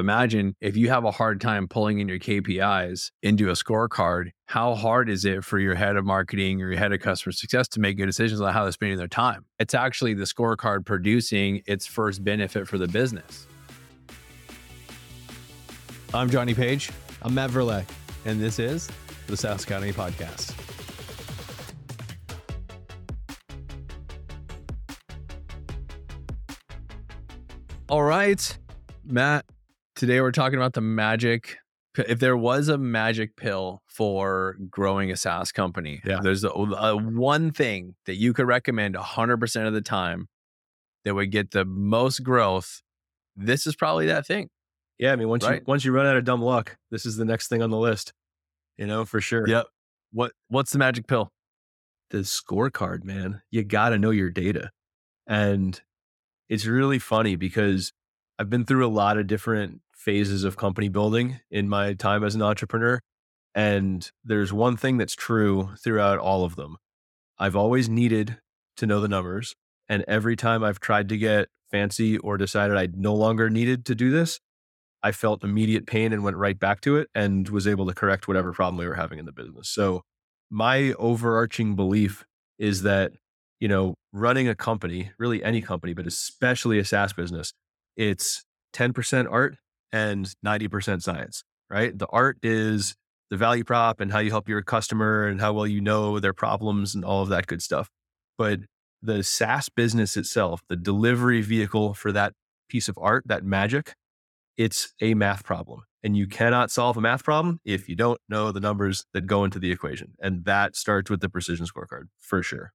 Imagine if you have a hard time pulling in your KPIs into a scorecard, how hard is it for your head of marketing or your head of customer success to make good decisions on how they're spending their time? It's actually the scorecard producing its first benefit for the business. I'm Johnny Page. I'm Matt Verlaque. And this is the SaaS Academy Podcast. All right, Matt, today we're talking about the magic. If there was a magic pill for growing a SaaS company, yeah. there's a, a uh, one thing that you could recommend 100% of the time that would get the most growth. This is probably that thing. Yeah, I mean, once right? you once you run out of dumb luck, this is the next thing on the list. You know, for sure. Yep. What what's the magic pill? The scorecard, man. You got to know your data. And it's really funny because I've been through a lot of different phases of company building in my time as an entrepreneur. And there's one thing that's true throughout all of them. I've always needed to know the numbers. And every time I've tried to get fancy or decided I no longer needed to do this, I felt immediate pain and went right back to it and was able to correct whatever problem we were having in the business. So, my overarching belief is that, you know, running a company, really any company, but especially a SaaS business, it's 10% art and 90% science, right? The art is the value prop and how you help your customer and how well you know their problems and all of that good stuff. But the SaaS business itself, the delivery vehicle for that piece of art, that magic, it's a math problem. And you cannot solve a math problem if you don't know the numbers that go into the equation. And that starts with the precision scorecard for sure.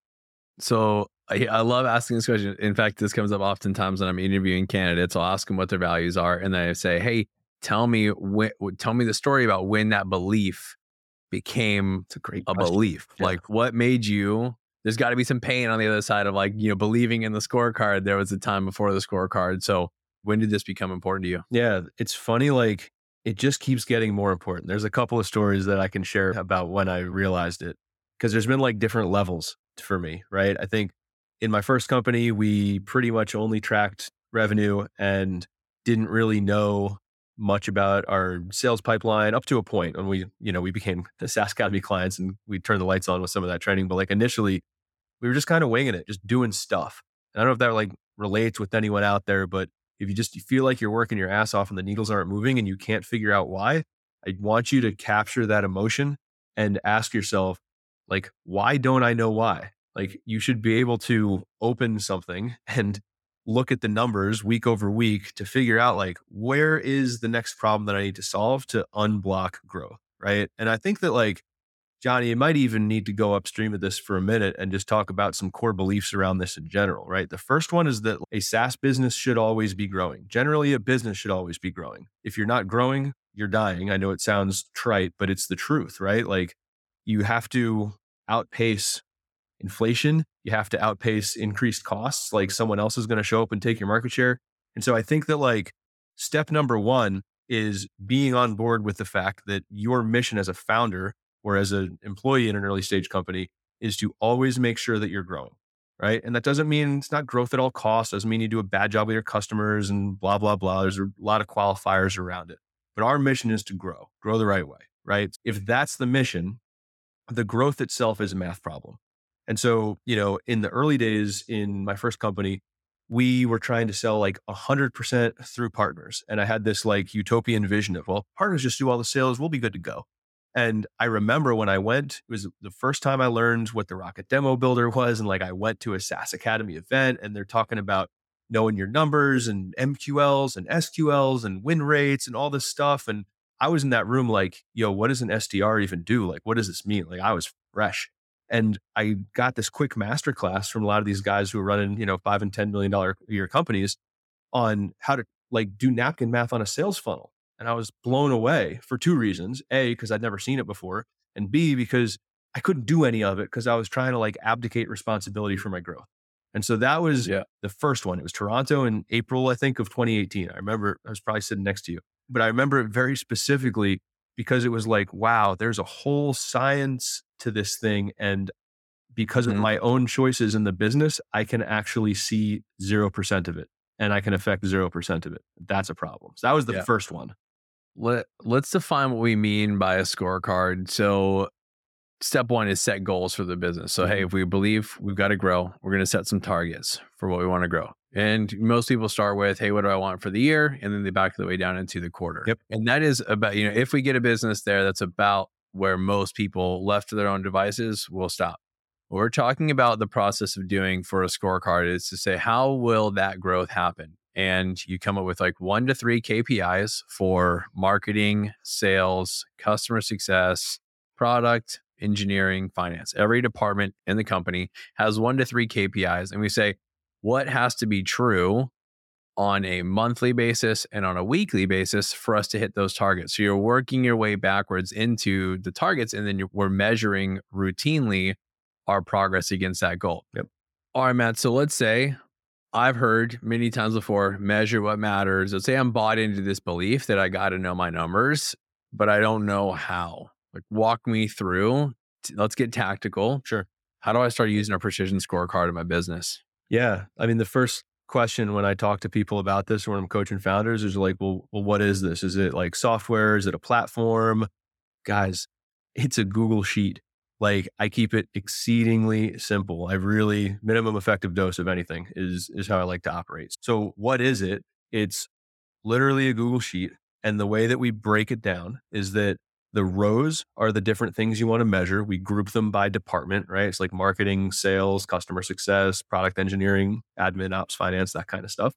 So I, I, love asking this question. In fact, this comes up oftentimes when I'm interviewing candidates. I'll ask them what their values are, and then I say, "Hey, tell me when, tell me the story about when that belief became a, a belief. Yeah. Like, what made you? There's got to be some pain on the other side of like you know believing in the scorecard. There was a time before the scorecard. So when did this become important to you? Yeah, it's funny. Like it just keeps getting more important. There's a couple of stories that I can share about when I realized it because there's been like different levels for me, right? I think in my first company, we pretty much only tracked revenue and didn't really know much about our sales pipeline up to a point when we, you know, we became the SaaS Academy clients and we turned the lights on with some of that training. But like initially, we were just kind of winging it, just doing stuff. And I don't know if that like relates with anyone out there, but if you just feel like you're working your ass off and the needles aren't moving and you can't figure out why, I want you to capture that emotion and ask yourself, like, why don't I know why? Like, you should be able to open something and look at the numbers week over week to figure out, like, where is the next problem that I need to solve to unblock growth. Right. And I think that, like, Johnny, you might even need to go upstream of this for a minute and just talk about some core beliefs around this in general, right? The first one is that a SaaS business should always be growing. Generally, a business should always be growing. If you're not growing, you're dying. I know it sounds trite, but it's the truth, right? Like you have to outpace inflation, you have to outpace increased costs. Like someone else is going to show up and take your market share. And so I think that like step number one is being on board with the fact that your mission as a founder or as an employee in an early stage company is to always make sure that you're growing. Right. And that doesn't mean it's not growth at all costs, doesn't mean you do a bad job with your customers and blah, blah, blah. There's a lot of qualifiers around it. But our mission is to grow, grow the right way. Right. If that's the mission, the growth itself is a math problem. And so, you know, in the early days in my first company, we were trying to sell like 100% through partners. And I had this like utopian vision of, well, partners just do all the sales, we'll be good to go. And I remember when I went, it was the first time I learned what the Rocket Demo Builder was. And like I went to a SaaS Academy event and they're talking about knowing your numbers and MQLs and SQLs and win rates and all this stuff. And I was in that room like, yo, what does an SDR even do? Like, what does this mean? Like, I was fresh. And I got this quick masterclass from a lot of these guys who are running, you know, five and $10 million a year companies on how to like do napkin math on a sales funnel. And I was blown away for two reasons. A, because I'd never seen it before. And B, because I couldn't do any of it because I was trying to like abdicate responsibility for my growth. And so that was yeah. the first one. It was Toronto in April, I think, of 2018. I remember I was probably sitting next to you, but I remember it very specifically because it was like, wow, there's a whole science to this thing. And because mm-hmm. of my own choices in the business, I can actually see 0% of it. and I can affect 0% of it. That's a problem. So that was the Yeah. first one. Let, let's define what we mean by a scorecard. So, step one is set goals for the business. So, hey, Mhm. if we believe we've got to grow, we're going to set some targets for what we want to grow. And most people start with, hey, what do I want for the year? And then they back the way down into the quarter. Yep. And that is about, you know, if we get a business there, that's about where most people left to their own devices will stop. What we're talking about the process of doing for a scorecard is to say, how will that growth happen? And you come up with like one to three KPIs for marketing, sales, customer success, product, engineering, finance. Every department in the company has one to three KPIs. And we say, what has to be true on a monthly basis and on a weekly basis for us to hit those targets. So you're working your way backwards into the targets, and then you're, we're measuring routinely our progress against that goal. Yep. All right, Matt. So let's say I've heard many times before measure what matters. Let's say I'm bought into this belief that I got to know my numbers, but I don't know how. Like, walk me through. Let's get tactical. Sure. How do I start using a precision scorecard in my business? Yeah. I mean, the first question when I talk to people about this when I'm coaching founders is like, well, well, what is this? Is it like software? Is it a platform? Guys, it's a Google sheet. Like I keep it exceedingly simple. I really minimum effective dose of anything is is how I like to operate. So what is it? It's literally a Google sheet. And the way that we break it down is that the rows are the different things you want to measure. We group them by department, right? It's like marketing, sales, customer success, product engineering, admin, ops, finance, that kind of stuff.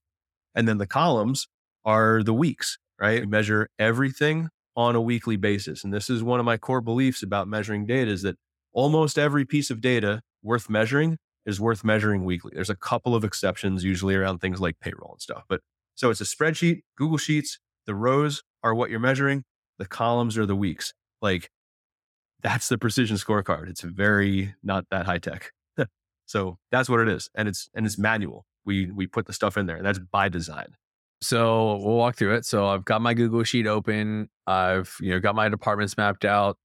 And then the columns are the weeks, right? We measure everything on a weekly basis. And this is one of my core beliefs about measuring data is that almost every piece of data worth measuring is worth measuring weekly. There's a couple of exceptions, usually around things like payroll and stuff. But so it's a spreadsheet, Google Sheets. The rows are what you're measuring the columns are the weeks. Like that's the precision scorecard. It's very not that high tech. so that's what it is. And it's and it's manual. We we put the stuff in there. That's by design. So we'll walk through it. So I've got my Google sheet open. I've you know got my departments mapped out.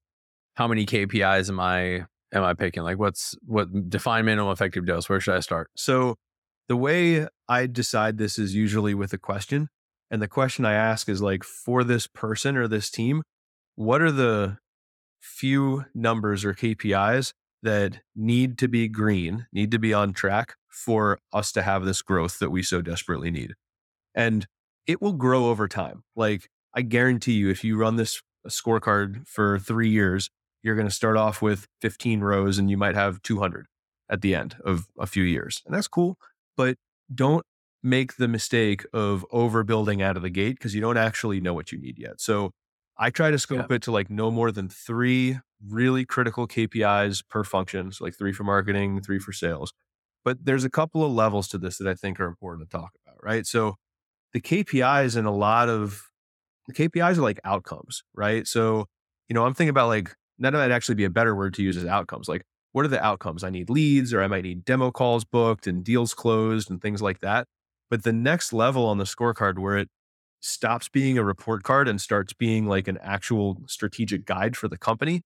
How many KPIs am I am I picking? Like what's what define minimum effective dose? Where should I start? So the way I decide this is usually with a question. And the question I ask is like for this person or this team, what are the few numbers or KPIs that need to be green, need to be on track for us to have this growth that we so desperately need? And it will grow over time. Like I guarantee you, if you run this uh, scorecard for three years, you're going to start off with 15 rows and you might have 200 at the end of a few years. And that's cool. But don't make the mistake of overbuilding out of the gate because you don't actually know what you need yet. So I try to scope it to like no more than three really critical KPIs per function. So like three for marketing, three for sales. But there's a couple of levels to this that I think are important to talk about, right? So the KPIs and a lot of the KPIs are like outcomes, right? So, you know, I'm thinking about like none of that might actually be a better word to use as outcomes. Like, what are the outcomes? I need leads or I might need demo calls booked and deals closed and things like that. But the next level on the scorecard where it stops being a report card and starts being like an actual strategic guide for the company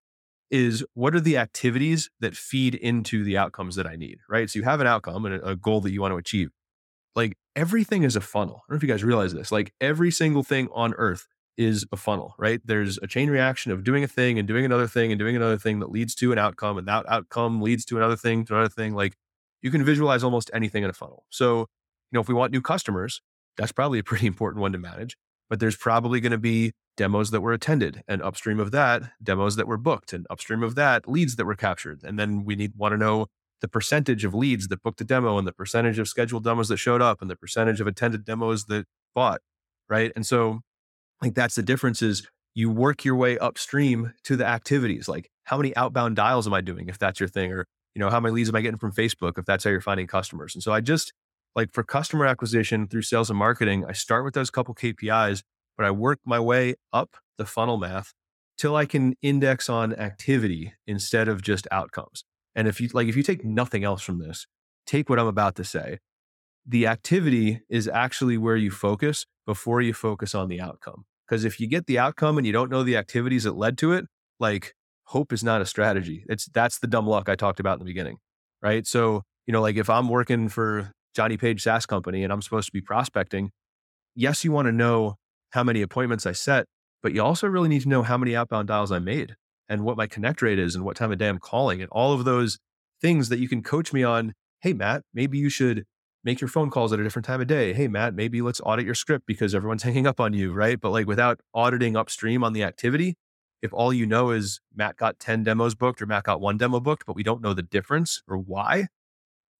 is what are the activities that feed into the outcomes that I need, right? So you have an outcome and a goal that you want to achieve. Like everything is a funnel. I don't know if you guys realize this. Like every single thing on earth is a funnel, right? There's a chain reaction of doing a thing and doing another thing and doing another thing that leads to an outcome. And that outcome leads to another thing, to another thing. Like you can visualize almost anything in a funnel. So, know, if we want new customers, that's probably a pretty important one to manage. But there's probably going to be demos that were attended and upstream of that, demos that were booked and upstream of that, leads that were captured. And then we need want to know the percentage of leads that booked a demo and the percentage of scheduled demos that showed up and the percentage of attended demos that bought. Right. And so think that's the difference is you work your way upstream to the activities. Like how many outbound dials am I doing if that's your thing? Or, you know, how many leads am I getting from Facebook if that's how you're finding customers? And so I just like for customer acquisition through sales and marketing, I start with those couple KPIs, but I work my way up the funnel math till I can index on activity instead of just outcomes. And if you like, if you take nothing else from this, take what I'm about to say. The activity is actually where you focus before you focus on the outcome. Because if you get the outcome and you don't know the activities that led to it, like hope is not a strategy. It's that's the dumb luck I talked about in the beginning. Right. So, you know, like if I'm working for Johnny Page SaaS company and I'm supposed to be prospecting, yes, you want to know how many appointments I set, but you also really need to know how many outbound dials I made and what my connect rate is and what time of day I'm calling and all of those things that you can coach me on. Hey, Matt, maybe you should make your phone calls at a different time of day. Hey, Matt, maybe let's audit your script because everyone's hanging up on you, right? But like without auditing upstream on the activity, if all you know is Matt got 10 demos booked or Matt got one demo booked, but we don't know the difference or why,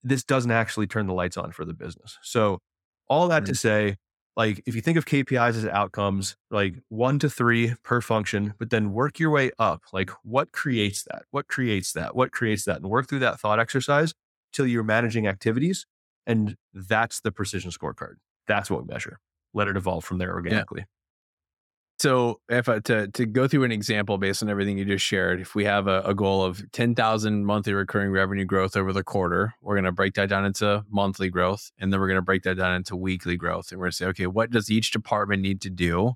this doesn't actually turn the lights on for the business. So, all that to mm. say, like if you think of KPIs as outcomes, like one to three per function, but then work your way up. Like what creates that? What creates that? What creates that? And work through that thought exercise till you're managing activities. And that's the precision scorecard. That's what we measure. Let it evolve from there organically. Yeah. So, if I, to to go through an example based on everything you just shared, if we have a, a goal of ten thousand monthly recurring revenue growth over the quarter, we're going to break that down into monthly growth, and then we're going to break that down into weekly growth, and we're going to say, okay, what does each department need to do?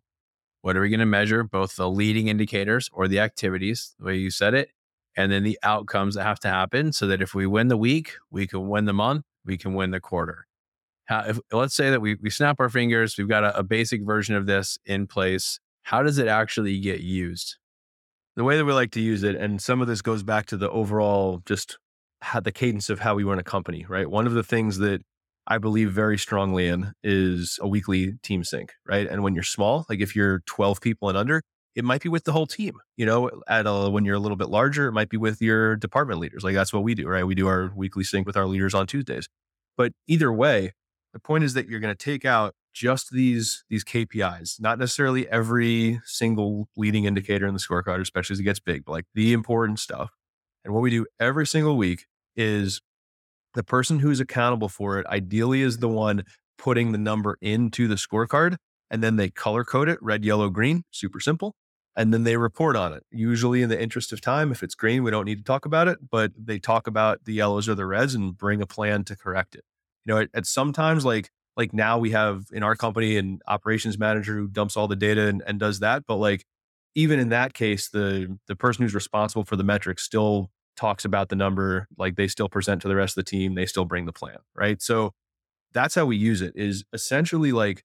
What are we going to measure? Both the leading indicators or the activities, the way you said it, and then the outcomes that have to happen, so that if we win the week, we can win the month, we can win the quarter. How, if, let's say that we we snap our fingers, we've got a, a basic version of this in place how does it actually get used? The way that we like to use it, and some of this goes back to the overall just how the cadence of how we run a company, right? One of the things that I believe very strongly in is a weekly team sync, right? And when you're small, like if you're 12 people and under, it might be with the whole team. You know, at a, when you're a little bit larger, it might be with your department leaders. Like that's what we do, right? We do our weekly sync with our leaders on Tuesdays. But either way, the point is that you're going to take out just these these KPIs, not necessarily every single leading indicator in the scorecard, especially as it gets big, but like the important stuff. And what we do every single week is the person who's accountable for it ideally is the one putting the number into the scorecard and then they color code it red, yellow, green, super simple. And then they report on it. Usually, in the interest of time, if it's green, we don't need to talk about it, but they talk about the yellows or the reds and bring a plan to correct it. You know, at, at sometimes like like now we have in our company an operations manager who dumps all the data and, and does that but like even in that case the the person who's responsible for the metrics still talks about the number like they still present to the rest of the team they still bring the plan right? So that's how we use it is essentially like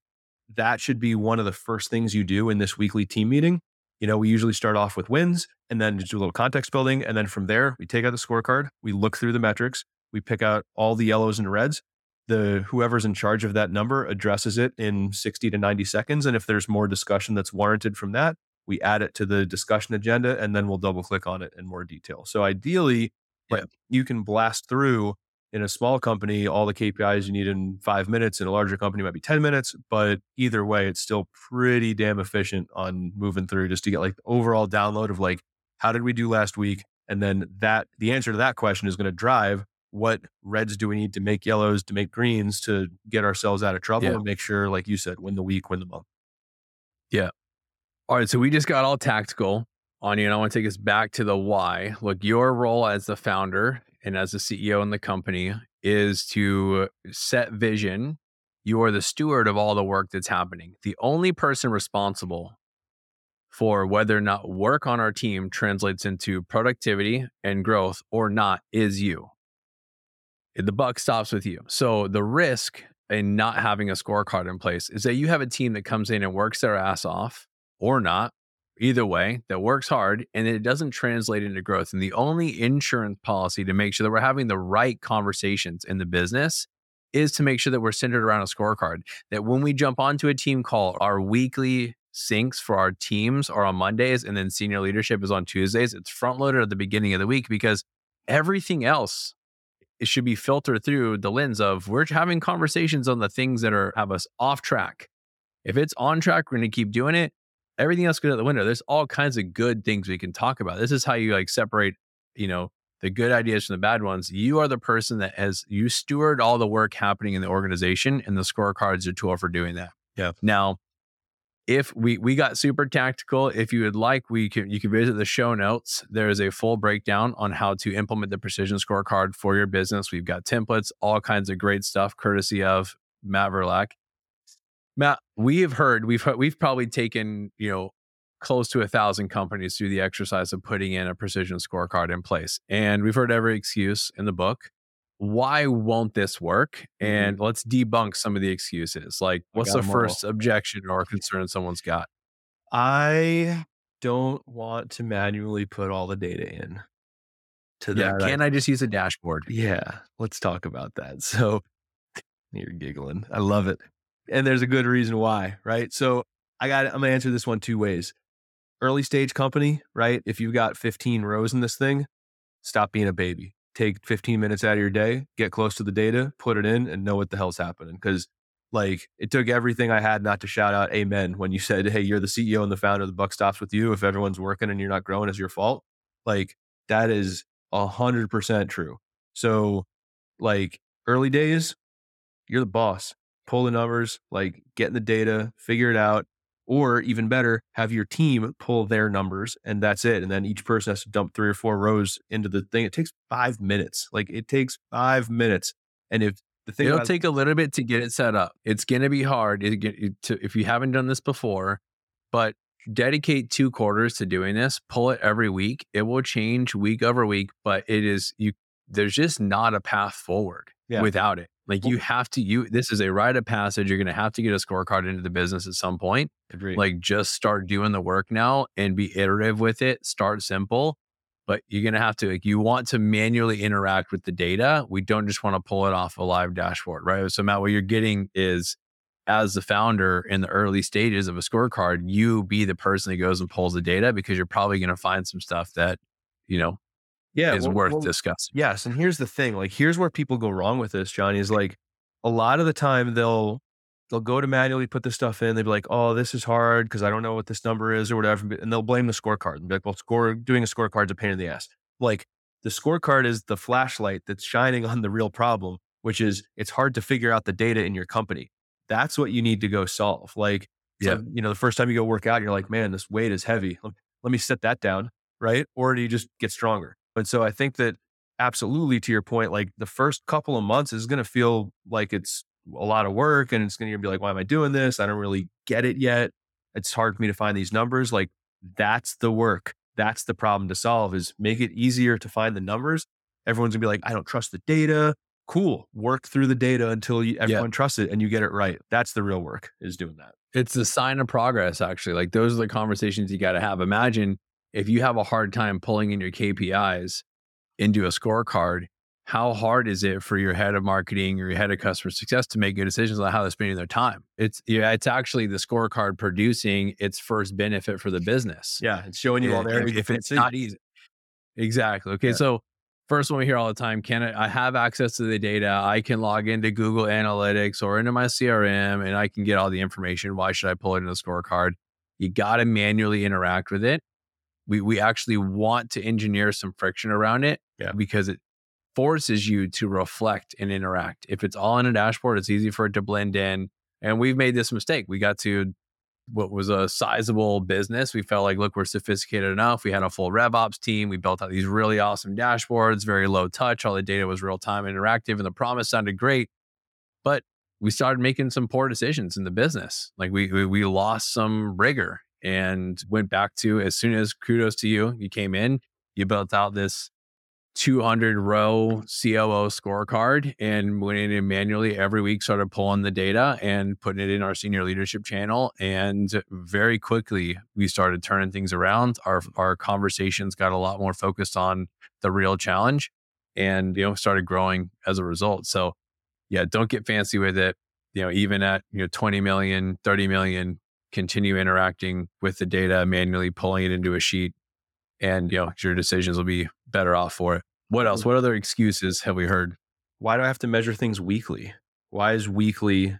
that should be one of the first things you do in this weekly team meeting. You know we usually start off with wins and then just do a little context building and then from there we take out the scorecard we look through the metrics we pick out all the yellows and reds the whoever's in charge of that number addresses it in 60 to 90 seconds and if there's more discussion that's warranted from that we add it to the discussion agenda and then we'll double click on it in more detail so ideally yeah. you can blast through in a small company all the kpis you need in five minutes in a larger company might be 10 minutes but either way it's still pretty damn efficient on moving through just to get like the overall download of like how did we do last week and then that the answer to that question is going to drive what reds do we need to make yellows to make greens to get ourselves out of trouble yeah. and make sure, like you said, win the week, win the month. Yeah. All right. So we just got all tactical on you, and I want to take us back to the why. Look, your role as the founder and as the CEO in the company is to set vision. You are the steward of all the work that's happening. The only person responsible for whether or not work on our team translates into productivity and growth or not is you Eh, the buck stops with you. So the risk in not having a scorecard in place is that you have a team that comes in and works their ass off or not, either way, that works hard and it doesn't translate into growth. And the only insurance policy to make sure that we're having the right conversations in the business is to make sure that we're centered around a scorecard. That when we jump onto a team call, our weekly syncs for our teams are on Mondays and then senior leadership is on Tuesdays. It's front loaded at the beginning of the week because everything else it should be filtered through the lens of we're having conversations on the things that are have us off track. If it's on track, we're going to keep doing it. Everything else goes out the window. There's all kinds of good things we can talk about. This is how you like separate, you know, the good ideas from the bad ones. You are the person that has you steward all the work happening in the organization, and the scorecards are tool for doing that. Yeah. Now, if we we got super tactical if you would like we can you can visit the show notes. There is a full breakdown on how to implement the precision scorecard for your business. We've got templates all kinds of great stuff courtesy of matt Verlaque matt we have heard we've we've probably taken you know close to a thousand companies through the exercise of putting in a precision scorecard in place. And we've heard every excuse in the book why won't this work? Mm-hmm. And let's debunk some of the excuses. Like, what's the first objection or concern someone's got? I don't want to manually put all the data in. To Yeah, that, I- can I just use a dashboard? Yeah, let's talk about that. So you're giggling. I love it. And there's a good reason why, right? So I got I'm gonna answer this one two ways. Early stage company, right? If you've got 15 rows in this thing, stop being a baby. Take 15 minutes out of your day, get close to the data, put it in, and know what the hell's happening. Cause like it took everything I had not to shout out amen when you said, Hey, you're the CEO and the founder, the buck stops with you. If everyone's working and you're not growing, it's your fault. Like that is a hundred percent true. So like early days, you're the boss. Pull the numbers, like get in the data, figure it out, or even better, have your team pull their numbers and that's it. And then each person has to dump three or four rows into the thing. It takes five minutes. Like it takes five minutes. And if the thing It'll about- take a little bit to get it set up. It's going to be hard it, get- it- to, if you haven't done this before, but dedicate two quarters to doing this. Pull it every week. It will change week over week, but it is you. There's just not a path forward Yeah. without it. Like you have to. You this is a rite of passage. You're going to have to get a scorecard into the business at some point. Agreed. Like just start doing the work now and be iterative with it. Start simple. But you're gonna have to like you want to manually interact with the data. We don't just want to pull it off a live dashboard, right? So Matt, what you're getting is as the founder in the early stages of a scorecard, you be the person that goes and pulls the data because you're probably gonna find some stuff that, you know, yeah, is well- worth well, discussing. Yes, and here's the thing. Like, here's where people go wrong with this, Johnny. Is like a lot of the time they'll they'll go to manually put this stuff in. They'll be like, "Oh, this is hard because I don't know what this number is or whatever," and they'll blame the scorecard and be like, "Well, score doing a scorecard is a pain in the ass." Like the scorecard is the flashlight that's shining on the real problem, which is it's hard to figure out the data in your company. That's what you need to go solve. Like, Yeah. like, you know, the first time you go work out, you're like, "Man, this weight is heavy. Let, let me set that down." Right? Or do you just get stronger? And so I think that absolutely to your point, like the first couple of months is going to feel like it's a lot of work and it's going to be like, why am I doing this? I don't really get it yet. It's hard for me to find these numbers. Like that's the work. That's the problem to solve is make it easier to find the numbers. Everyone's gonna be like, I don't trust the data. Cool. Work through the data until you, everyone trusts it and you get it right. That's the real work is doing that. It's a sign of progress, actually. Like those are the conversations you got to have. Imagine if you have a hard time pulling in your KPIs into a scorecard, how hard is it for your head of marketing or your head of customer success to make good decisions on how they're spending their time? It's yeah, it's actually the scorecard producing its first benefit for the business. Yeah. It's showing you all the areas if, if it's not easy. Exactly. Okay. Yeah. So first one we hear all the time, can I, I have access to the data? I can log into Google Analytics or into my CRM and I can get all the information. Why should I pull it in a scorecard? You got to manually interact with it. We we actually want to engineer some friction around it Yeah. because it forces you to reflect and interact. If it's all in a dashboard, it's easy for it to blend in. And we've made this mistake. We got to what was a sizable business. We felt like, look, we're sophisticated enough. We had a full RevOps team. We built out these really awesome dashboards, very low touch. All the data was real time interactive, and the promise sounded great. But we started making some poor decisions in the business. Like we we, we lost some rigor and went back to as soon as kudos to you, you came in, you built out this 200 row COO scorecard and went in and manually every week started pulling the data and putting it in our senior leadership channel. And very quickly, we started turning things around. Our, our conversations got a lot more focused on the real challenge and, you know, started growing as a result. So, yeah, don't get fancy with it. You know, even at, you know, 20 million, 30 million, continue interacting with the data, manually pulling it into a sheet and you know your decisions will be better off for it. What else? Mm-hmm. What other excuses have we heard? Why do I have to measure things weekly? Why is weekly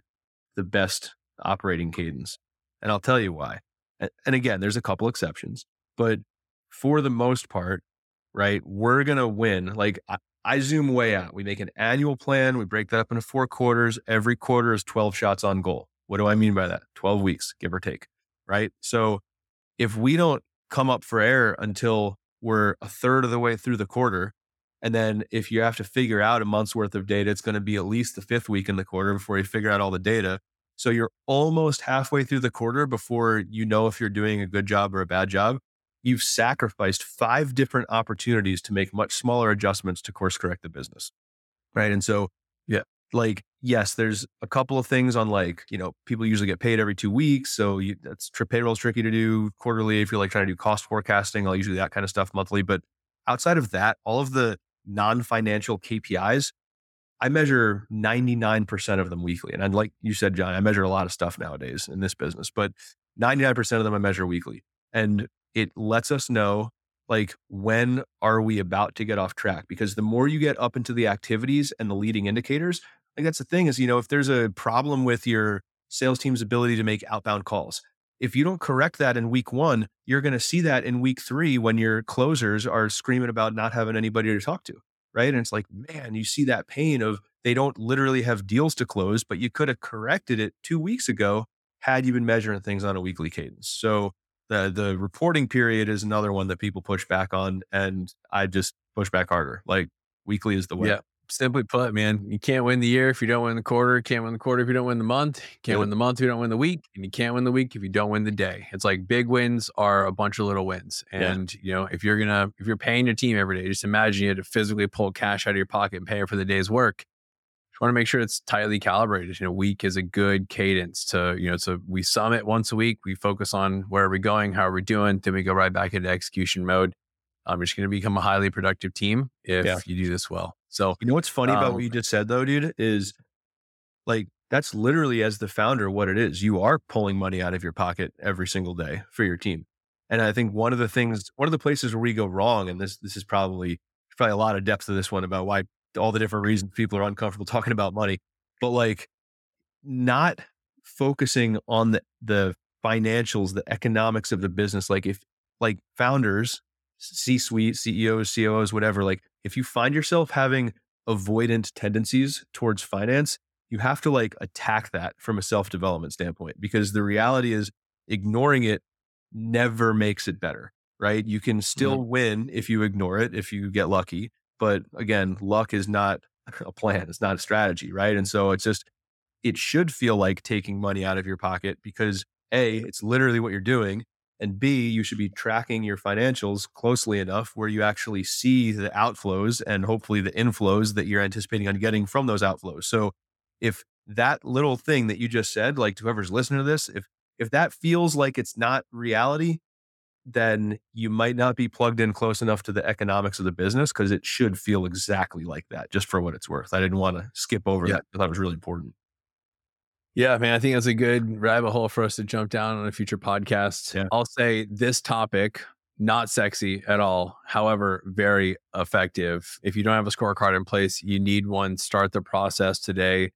the best operating cadence? And I'll tell you why. And again, there's a couple exceptions, but for the most part, right, we're going to win. Like I, I zoom way out. We make an annual plan. We break that up into four quarters. Every quarter is 12 shots on goal. What do I mean by that? 12 weeks, give or take, right? So if we don't come up for air until we're a third of the way through the quarter, and then if you have to figure out a month's worth of data, it's going to be at least the fifth week in the quarter before you figure out all the data. So you're almost halfway through the quarter before you know if you're doing a good job or a bad job. You've sacrificed five different opportunities to make much smaller adjustments to course correct the business. Right. And so, Yeah. like, yes, there's a couple of things on like, you know, people usually get paid every two weeks. So you, that's payroll's tricky to do quarterly. If you're like trying to do cost forecasting, I'll usually do that kind of stuff monthly. But outside of that, all of the non financial KPIs, I measure 99% of them weekly. And like you said, John, I measure a lot of stuff nowadays in this business, but 99% of them I measure weekly. And it lets us know like when are we about to get off track? Because the more you get up into the activities and the leading indicators, like that's the thing is, you know, if there's a problem with your sales team's ability to make outbound calls, if you don't correct that in week one, you're going to see that in week three when your closers are screaming about not having anybody to talk to. Right. And it's like, man, you see that pain of they don't literally have deals to close, but you could have corrected it two weeks ago had you been measuring things on a weekly cadence. So the the reporting period is another one that people push back on, and I just push back harder. Like weekly is the way. Yeah. Simply put, man, you can't win the year if you don't win the quarter. Can't win the quarter if you don't win the month. Can't Yep. win the month if you don't win the week, and you can't win the week if you don't win the day. It's like big wins are a bunch of little wins, Yeah. and you know if you're gonna if you're paying your team every day, just imagine you had to physically pull cash out of your pocket and pay for the day's work. Just want to make sure it's tightly calibrated. You know, week is a good cadence to you know. So we summit once a week. We focus on where are we going, how are we doing, then we go right back into execution mode. Um, I'm just going to become a highly productive team if Yeah. you do this well. So You know what's funny about Um, what you just said though, dude, is like that's literally as the founder what it is. You are pulling money out of your pocket every single day for your team. And I think one of the things, one of the places where we go wrong, and this this is probably probably a lot of depth to this one about why all the different reasons people are uncomfortable talking about money, but like not focusing on the the financials, the economics of the business. Like if like founders, C suite, CEOs, COOs, whatever, like if you find yourself having avoidant tendencies towards finance, you have to like attack that from a self development standpoint because the reality is ignoring it never makes it better, right? You can mm-hmm. still win if you ignore it, if you get lucky. But again, luck is not a plan, it's not a strategy, right? And so it's just, it should feel like taking money out of your pocket because A, it's literally what you're doing. And B, you should be tracking your financials closely enough where you actually see the outflows and hopefully the inflows that you're anticipating on getting from those outflows. So if that little thing that you just said, like to whoever's listening to this, if if that feels like it's not reality, then you might not be plugged in close enough to the economics of the business because it should feel exactly like that, just for what it's worth. I didn't want to skip over Yeah. that. I thought it was really important. Yeah, man, I think that's a good rabbit hole for us to jump down on a future podcast. Yeah. I'll say this topic, not sexy at all. However, very effective. If you don't have a scorecard in place, you need one. Start the process today.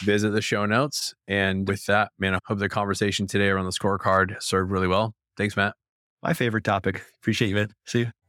Visit the show notes. And with that, man, I hope the conversation today around the scorecard served really well. Thanks, Matt. My favorite topic. Appreciate you, man. See you.